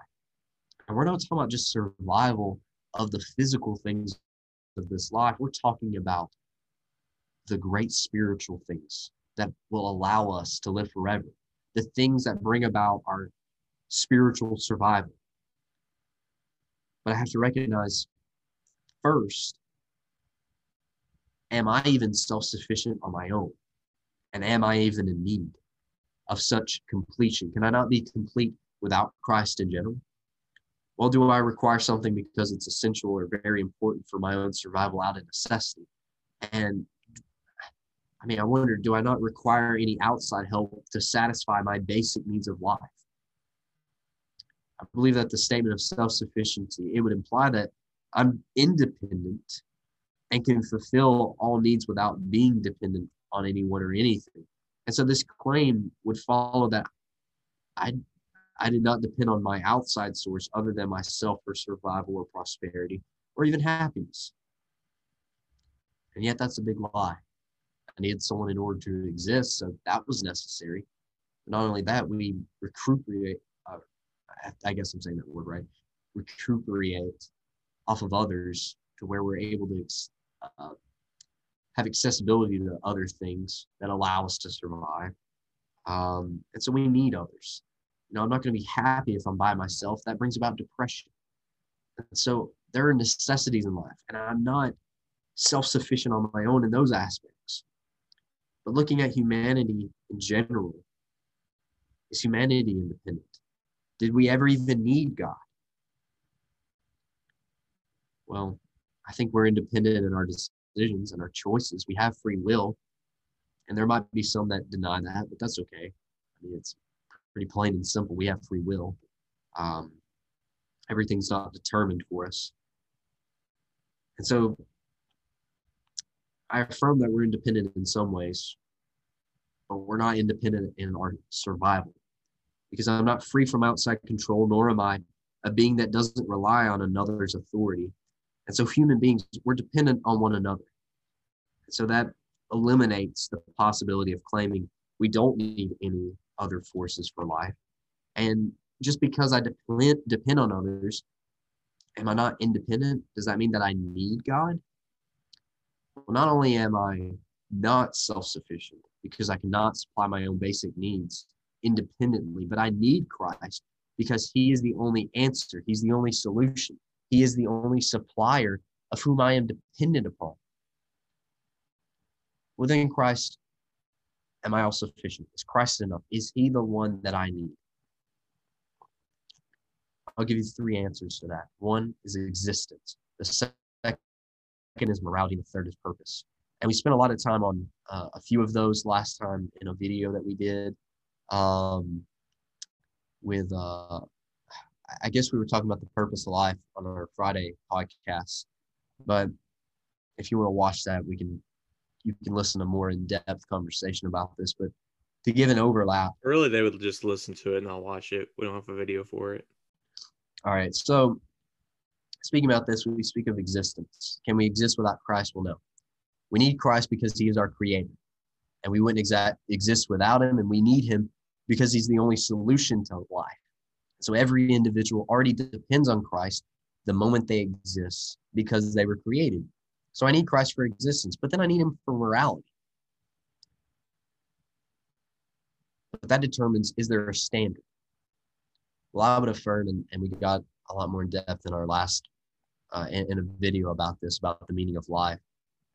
And we're not talking about just survival of the physical things of this life. We're talking about the great spiritual things that will allow us to live forever, the things that bring about our spiritual survival. But I have to recognize first, am I even self sufficient on my own? And am I even in need of such completion? Can I not be complete without Christ in general? Well, do I require something because it's essential or very important for my own survival out of necessity? And I mean, I wonder, do I not require any outside help to satisfy my basic needs of life? I believe that the statement of self-sufficiency, it would imply that I'm independent and can fulfill all needs without being dependent on anyone or anything. And so this claim would follow that I I did not depend on my outside source other than myself for survival or prosperity or even happiness. And yet, that's a big lie. I needed someone in order to exist, so that was necessary. But not only that, we recruit, uh, I guess I'm saying that word right. recuperate off of others to where we're able to uh, have accessibility to other things that allow us to survive. Um, and so we need others. You know, I'm not going to be happy if I'm by myself. That brings about depression. And so there are necessities in life, and I'm not self sufficient on my own in those aspects. But looking at humanity in general, is humanity independent? Did we ever even need God? Well, I think we're independent in our decisions and our choices. We have free will. And there might be some that deny that, but that's okay. I mean, it's pretty plain and simple. We have free will. Um, everything's not determined for us. And so I affirm that we're independent in some ways, but we're not independent in our survival because I'm not free from outside control, nor am I a being that doesn't rely on another's authority. And so human beings, we're dependent on one another. So that eliminates the possibility of claiming we don't need any other forces for life. And just because I depend, depend on others, am I not independent? Does that mean that I need God? Well, not only am I not self sufficient because I cannot supply my own basic needs independently, but I need Christ because He is the only answer, He's the only solution, He is the only supplier of whom I am dependent upon. Within Christ, am I all sufficient? Is Christ enough? Is He the one that I need? I'll give you three answers to that. One is existence. The second is morality. The third is purpose. And we spent a lot of time on uh, a few of those last time in a video that we did um, with, uh, I guess we were talking about the purpose of life on our Friday podcast. But if you want to watch that, we can you can listen to more in-depth conversation about this. But to give an overlap, really, they would just listen to it and not watch it. We don't have a video for it. All right. So speaking about this, we speak of existence. Can we exist without Christ? Well, no. We need Christ because he is our creator. And we wouldn't exact, exist without him. And we need him because he's the only solution to life. So every individual already depends on Christ the moment they exist because they were created. So I need Christ for existence, but then I need him for morality. But that determines is there a standard? Well, I would affirm, and, and we got a lot more in depth in our last uh, in, in a video about this, about the meaning of life,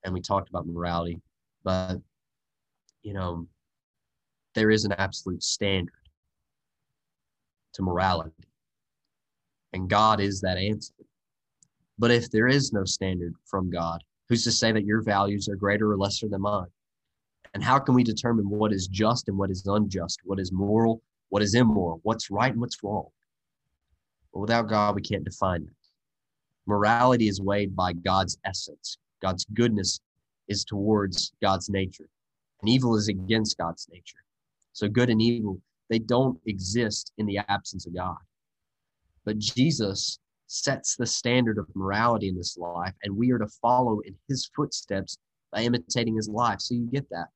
and we talked about morality. But you know, there is an absolute standard to morality, and God is that answer. But if there is no standard from God, who's to say that your values are greater or lesser than mine? And how can we determine what is just and what is unjust, what is moral what is immoral, what's right and what's wrong. But without God, we can't define that. Morality is weighed by God's essence. God's goodness is towards God's nature, and evil is against God's nature. So good and evil, they don't exist in the absence of God. But Jesus sets the standard of morality in this life, and we are to follow in his footsteps by imitating his life. So you get that.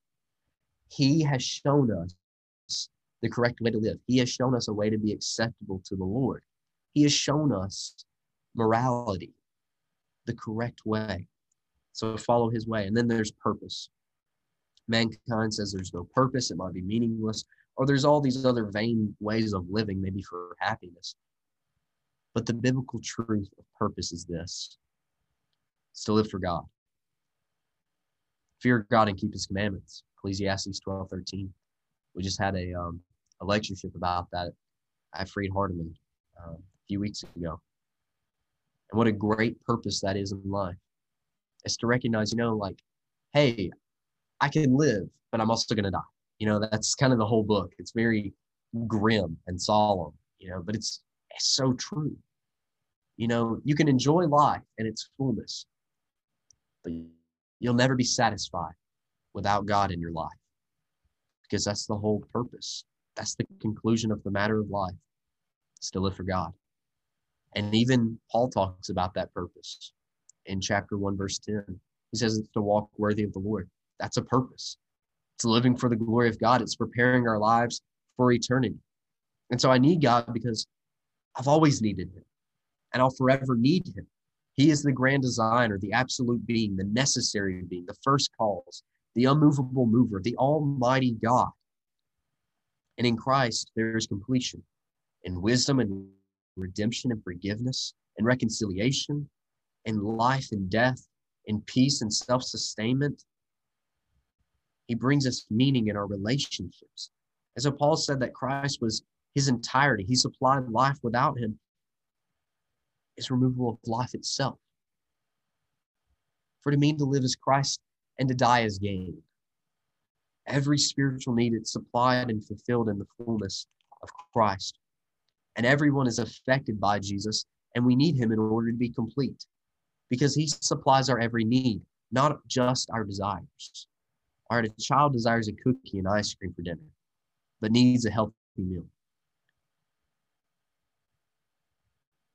He has shown us the correct way to live. He has shown us a way to be acceptable to the Lord. He has shown us morality, the correct way. So follow his way. And then there's purpose. Mankind says there's no purpose, it might be meaningless, or there's all these other vain ways of living, maybe for happiness. But the biblical truth of purpose is this it's to live for God. Fear God and keep his commandments. Ecclesiastes 12 13. We just had a um, a lectureship about that at Freed Hardeman um, a few weeks ago. And what a great purpose that is in life. Is to recognize, you know, like, hey, I can live, but I'm also going to die. You know, that's kind of the whole book. It's very grim and solemn, you know, but it's, it's so true. You know, you can enjoy life and its fullness, but you'll never be satisfied without God in your life because that's the whole purpose that's the conclusion of the matter of life. It's to live for God. And even Paul talks about that purpose in chapter 1, verse 10. He says it's to walk worthy of the Lord. That's a purpose. It's living for the glory of God. It's preparing our lives for eternity. And so I need God because I've always needed Him. and I'll forever need him. He is the grand designer, the absolute being, the necessary being, the first cause, the unmovable mover, the almighty God. And in Christ, there is completion in wisdom and redemption and forgiveness and reconciliation, in life and death, in peace and self sustainment. He brings us meaning in our relationships. And so Paul said that Christ was his entirety, he supplied life without him, is removal of life itself. For to mean to live as Christ and to die as gain. Every spiritual need is supplied and fulfilled in the fullness of Christ. And everyone is affected by Jesus, and we need him in order to be complete because he supplies our every need, not just our desires. All right, a child desires a cookie and ice cream for dinner, but needs a healthy meal.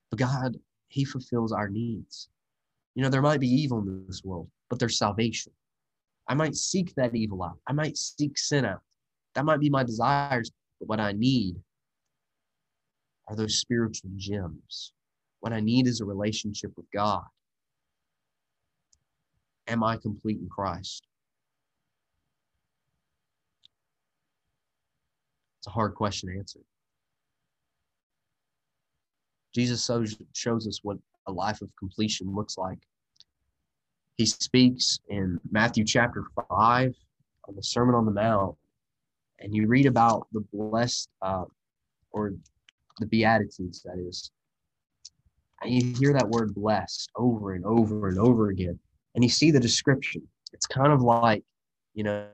But God, He fulfills our needs. You know, there might be evil in this world, but there's salvation. I might seek that evil out. I might seek sin out. That might be my desires, but what I need are those spiritual gems. What I need is a relationship with God. Am I complete in Christ? It's a hard question to answer. Jesus shows us what a life of completion looks like. He speaks in Matthew chapter 5 on the Sermon on the Mount, and you read about the blessed uh, or the Beatitudes, that is. And you hear that word blessed over and over and over again and you see the description. It's kind of like, you know,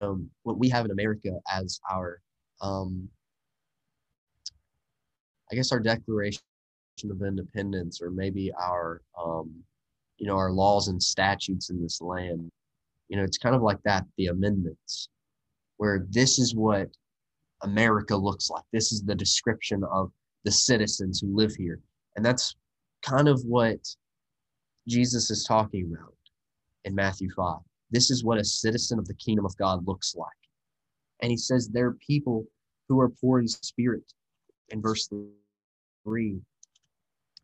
um, what we have in America as our, um, I guess, our Declaration of Independence, or maybe our, um, you know, our laws and statutes in this land. You know, it's kind of like that, the amendments, where this is what America looks like. This is the description of the citizens who live here. And that's kind of what Jesus is talking about in Matthew 5. This is what a citizen of the kingdom of God looks like. And he says there are people who are poor in spirit in verse 3.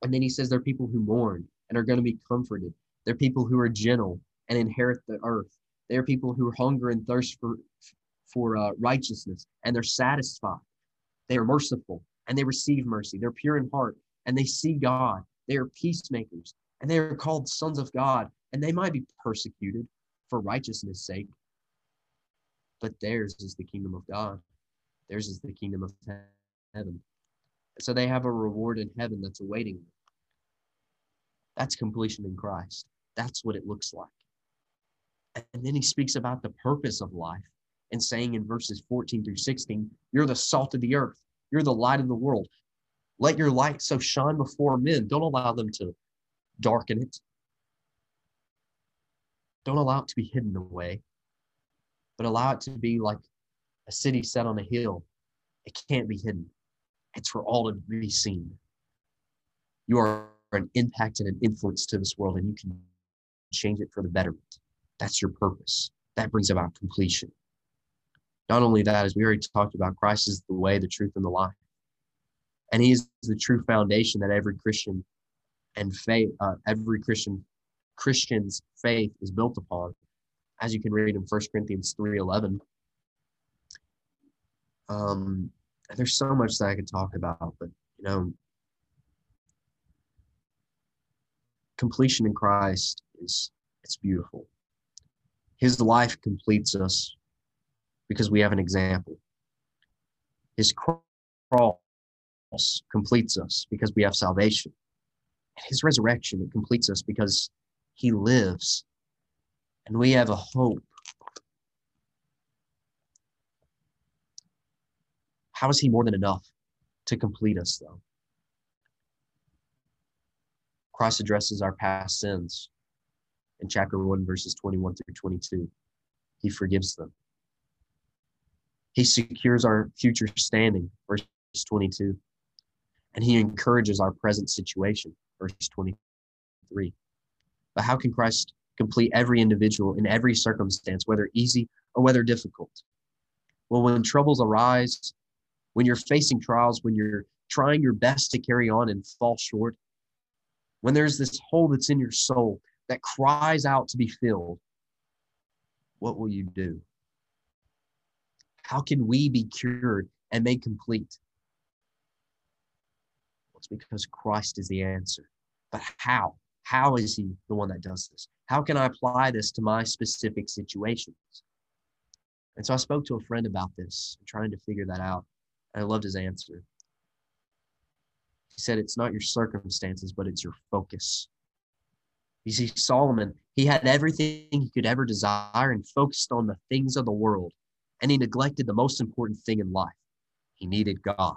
And then he says there are people who mourn and are going to be comforted. They're people who are gentle and inherit the earth. They are people who hunger and thirst for, for uh, righteousness and they're satisfied. They are merciful and they receive mercy. They're pure in heart and they see God. They are peacemakers and they are called sons of God, and they might be persecuted for righteousness' sake. But theirs is the kingdom of God. Theirs is the kingdom of heaven. So they have a reward in heaven that's awaiting them. That's completion in Christ. That's what it looks like. And then he speaks about the purpose of life and saying in verses 14 through 16, You're the salt of the earth, you're the light of the world. Let your light so shine before men. Don't allow them to darken it. Don't allow it to be hidden away, but allow it to be like a city set on a hill. It can't be hidden, it's for all to be seen. You are an impact and an influence to this world, and you can change it for the betterment. That's your purpose. That brings about completion. Not only that, as we already talked about, Christ is the way, the truth, and the life. And he is the true foundation that every Christian and faith, uh, every Christian Christian's faith is built upon, as you can read in 1 Corinthians 3.11. Um, there's so much that I could talk about, but, you know, completion in Christ is, it's beautiful. His life completes us because we have an example. His cross completes us because we have salvation his resurrection, it completes us because he lives and we have a hope. How is he more than enough to complete us, though? Christ addresses our past sins in chapter 1, verses 21 through 22. He forgives them. He secures our future standing, verse 22. And he encourages our present situation, verse 23. But how can Christ complete every individual in every circumstance, whether easy or whether difficult? Well, when troubles arise, when you're facing trials, when you're trying your best to carry on and fall short, when there's this hole that's in your soul that cries out to be filled, what will you do? How can we be cured and made complete? It's because Christ is the answer. But how? How is he the one that does this? How can I apply this to my specific situations? And so I spoke to a friend about this, trying to figure that out. I loved his answer. He said, It's not your circumstances, but it's your focus. You see, Solomon, he had everything he could ever desire and focused on the things of the world, and he neglected the most important thing in life. He needed God.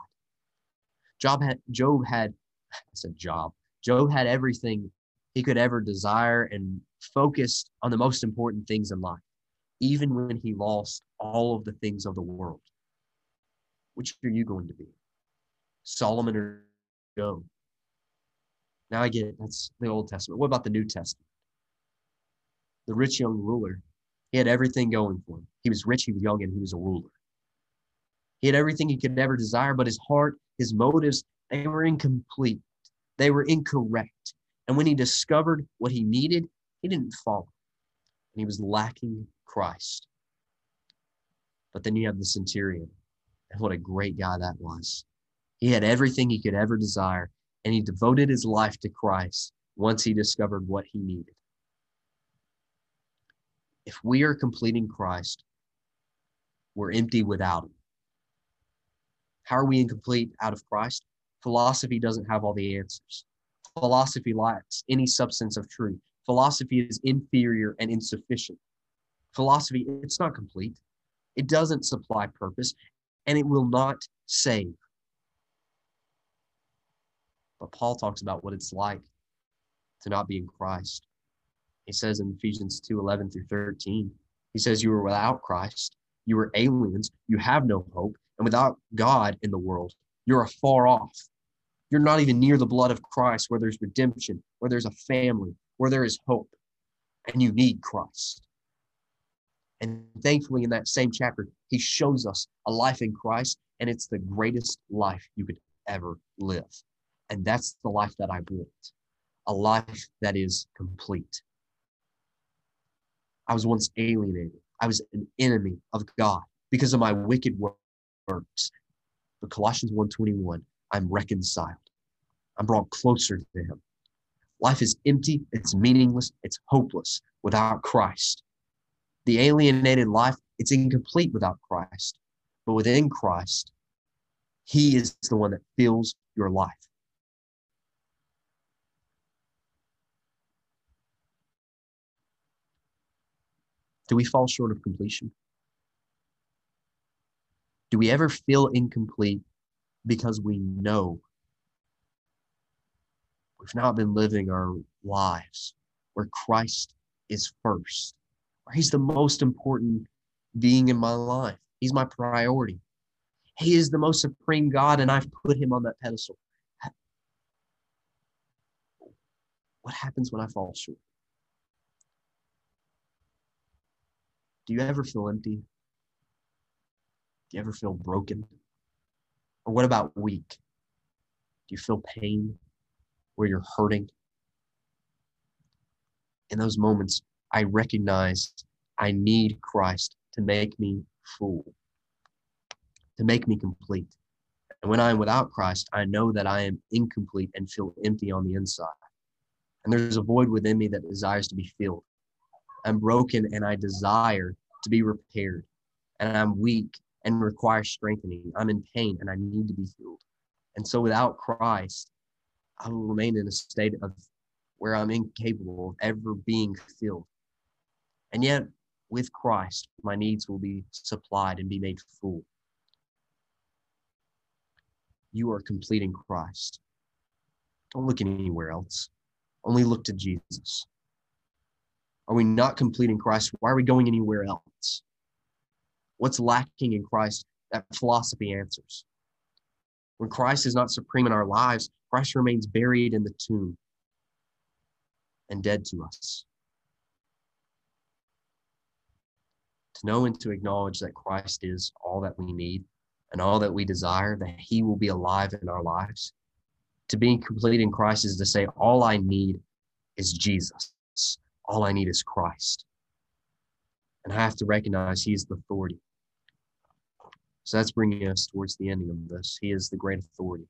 Job had, Job had, I said Job, Job had everything he could ever desire and focused on the most important things in life, even when he lost all of the things of the world. Which are you going to be? Solomon or Job? Now I get it. That's the Old Testament. What about the New Testament? The rich young ruler. He had everything going for him. He was rich, he was young, and he was a ruler. He had everything he could ever desire, but his heart, his motives, they were incomplete. They were incorrect. And when he discovered what he needed, he didn't follow. And he was lacking Christ. But then you have the centurion. What a great guy that was. He had everything he could ever desire, and he devoted his life to Christ once he discovered what he needed. If we are completing Christ, we're empty without him. How are we incomplete out of Christ? Philosophy doesn't have all the answers. Philosophy lacks any substance of truth. Philosophy is inferior and insufficient. Philosophy, it's not complete. It doesn't supply purpose, and it will not save. But Paul talks about what it's like to not be in Christ. He says in Ephesians 2 11 through 13, he says, You were without Christ, you were aliens, you have no hope, and without God in the world, you're afar off. You're not even near the blood of Christ where there's redemption, where there's a family, where there is hope, and you need Christ. And thankfully, in that same chapter, he shows us a life in Christ, and it's the greatest life you could ever live. And that's the life that I want a life that is complete. I was once alienated, I was an enemy of God because of my wicked works. But Colossians 1:21, I'm reconciled. I'm brought closer to him. Life is empty, it's meaningless, it's hopeless without Christ. The alienated life, it's incomplete without Christ. But within Christ, he is the one that fills your life. Do we fall short of completion? Do we ever feel incomplete because we know we've not been living our lives where Christ is first, where He's the most important being in my life? He's my priority. He is the most supreme God, and I've put Him on that pedestal. What happens when I fall short? Do you ever feel empty? Do you ever feel broken? Or what about weak? Do you feel pain where you're hurting? In those moments, I recognize I need Christ to make me full, to make me complete. And when I am without Christ, I know that I am incomplete and feel empty on the inside. And there's a void within me that desires to be filled. I'm broken and I desire to be repaired. And I'm weak and require strengthening. I'm in pain and I need to be healed. And so without Christ, I will remain in a state of where I'm incapable of ever being filled. And yet, with Christ, my needs will be supplied and be made full. You are completing Christ. Don't look anywhere else. Only look to Jesus. Are we not completing Christ? Why are we going anywhere else? What's lacking in Christ that philosophy answers? When Christ is not supreme in our lives, Christ remains buried in the tomb and dead to us. To know to acknowledge that Christ is all that we need and all that we desire, that He will be alive in our lives. To be complete in Christ is to say, all I need is Jesus. All I need is Christ. And I have to recognize He is the authority. So that's bringing us towards the ending of this. He is the great authority.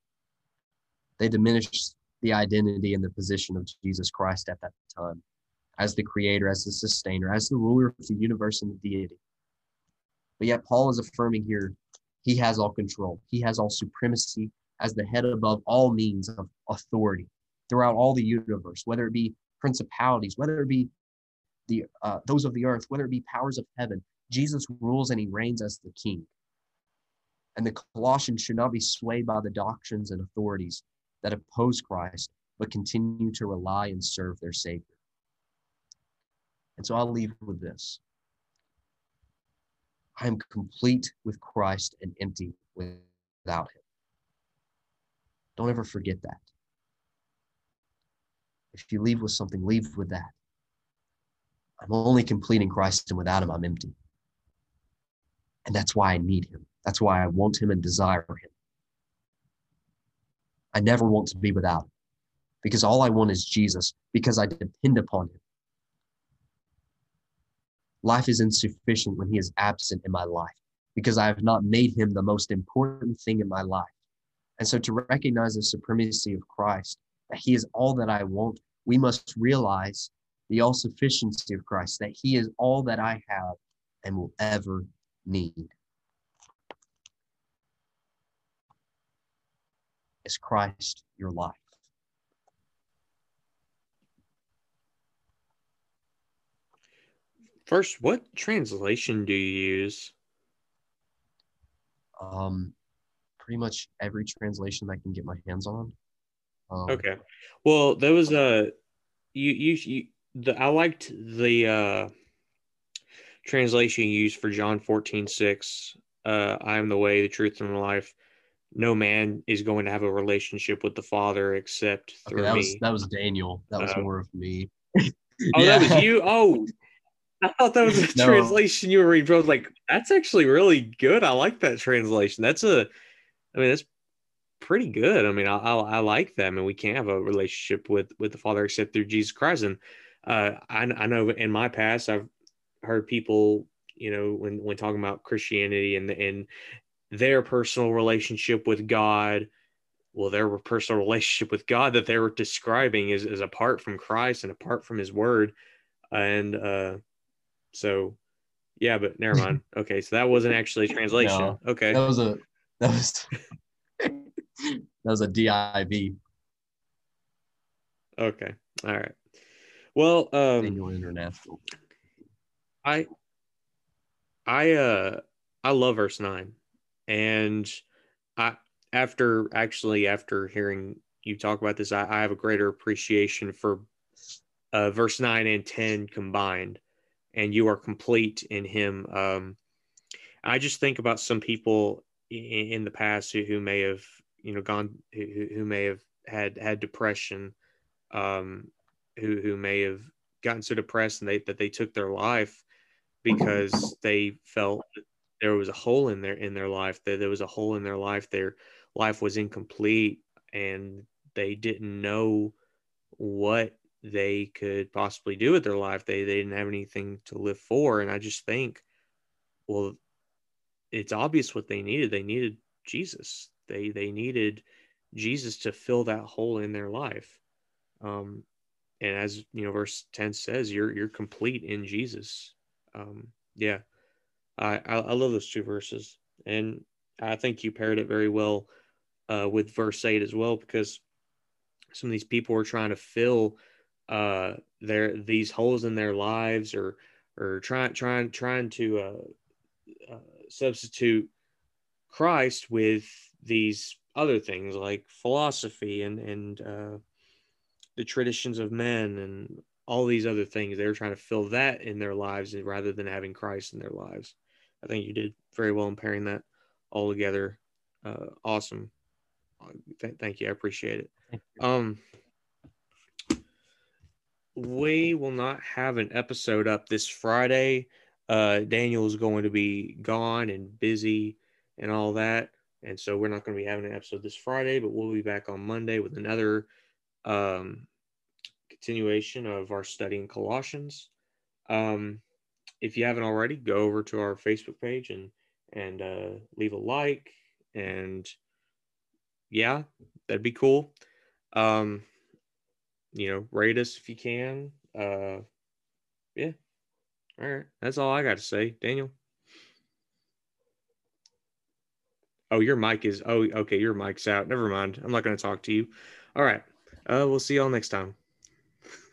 They diminished the identity and the position of Jesus Christ at that time as the creator, as the sustainer, as the ruler of the universe and the deity. But yet, Paul is affirming here he has all control, he has all supremacy as the head above all means of authority throughout all the universe, whether it be principalities, whether it be the uh, those of the earth, whether it be powers of heaven. Jesus rules and he reigns as the king. And the Colossians should not be swayed by the doctrines and authorities that oppose Christ, but continue to rely and serve their Savior. And so I'll leave with this I am complete with Christ and empty without Him. Don't ever forget that. If you leave with something, leave with that. I'm only complete in Christ, and without Him, I'm empty. And that's why I need Him. That's why I want Him and desire Him. I never want to be without Him because all I want is Jesus because I depend upon Him. Life is insufficient when He is absent in my life because I have not made Him the most important thing in my life. And so, to recognize the supremacy of Christ, that He is all that I want, we must realize the all sufficiency of Christ, that He is all that I have and will ever need. Is Christ your life? First, what translation do you use? Um, pretty much every translation I can get my hands on. Um, okay. Well, there was a you you, you the I liked the uh translation you used for John 14, 6. Uh, I am the way, the truth, and the life no man is going to have a relationship with the Father except through okay, that me. Was, that was Daniel. That was uh, more of me. oh, yeah. that was [LAUGHS] you. Oh, I thought that was a [LAUGHS] no. translation you were reading. I was like, that's actually really good. I like that translation. That's a, I mean, that's pretty good. I mean, I, I, I like that. I mean, we can't have a relationship with with the Father except through Jesus Christ. And uh, I, I know in my past, I've heard people, you know, when when talking about Christianity and and their personal relationship with God, well, their personal [LAUGHS] relationship with God that they were describing is, is apart from Christ and apart from His Word, and uh, so yeah, but never mind. [LAUGHS] Okay, so that wasn't actually a translation. No, okay, that was a that was [LAUGHS] that was a div. Okay, all right. Well, um, International. I I uh I love verse nine. And I, after actually after hearing you talk about this, I, I have a greater appreciation for uh, verse nine and ten combined. And you are complete in Him. Um, I just think about some people in, in the past who, who, may have, you know, gone, who, who may have had had depression, um, who who may have gotten so depressed and they that they took their life because they felt there was a hole in their in their life that there was a hole in their life their life was incomplete and they didn't know what they could possibly do with their life they, they didn't have anything to live for and i just think well it's obvious what they needed they needed jesus they they needed jesus to fill that hole in their life um and as you know verse 10 says you're you're complete in jesus um yeah I, I, love those two verses, and I think you paired it very well uh, with verse eight as well, because some of these people were trying to fill uh, their these holes in their lives, or or trying trying trying to uh, uh, substitute Christ with these other things like philosophy and and uh, the traditions of men and all these other things. They're trying to fill that in their lives rather than having Christ in their lives. I think you did very well in pairing that all together. Uh, awesome. Th- thank you. I appreciate it. Um, we will not have an episode up this Friday. Uh, Daniel is going to be gone and busy and all that. And so we're not going to be having an episode this Friday, but we'll be back on Monday with another um, continuation of our study in Colossians. Um, if you haven't already, go over to our Facebook page and and uh, leave a like and yeah, that'd be cool. Um, you know, rate us if you can. Uh, yeah. All right, that's all I got to say, Daniel. Oh, your mic is. Oh, okay, your mic's out. Never mind. I'm not going to talk to you. All right. Uh, we'll see y'all next time.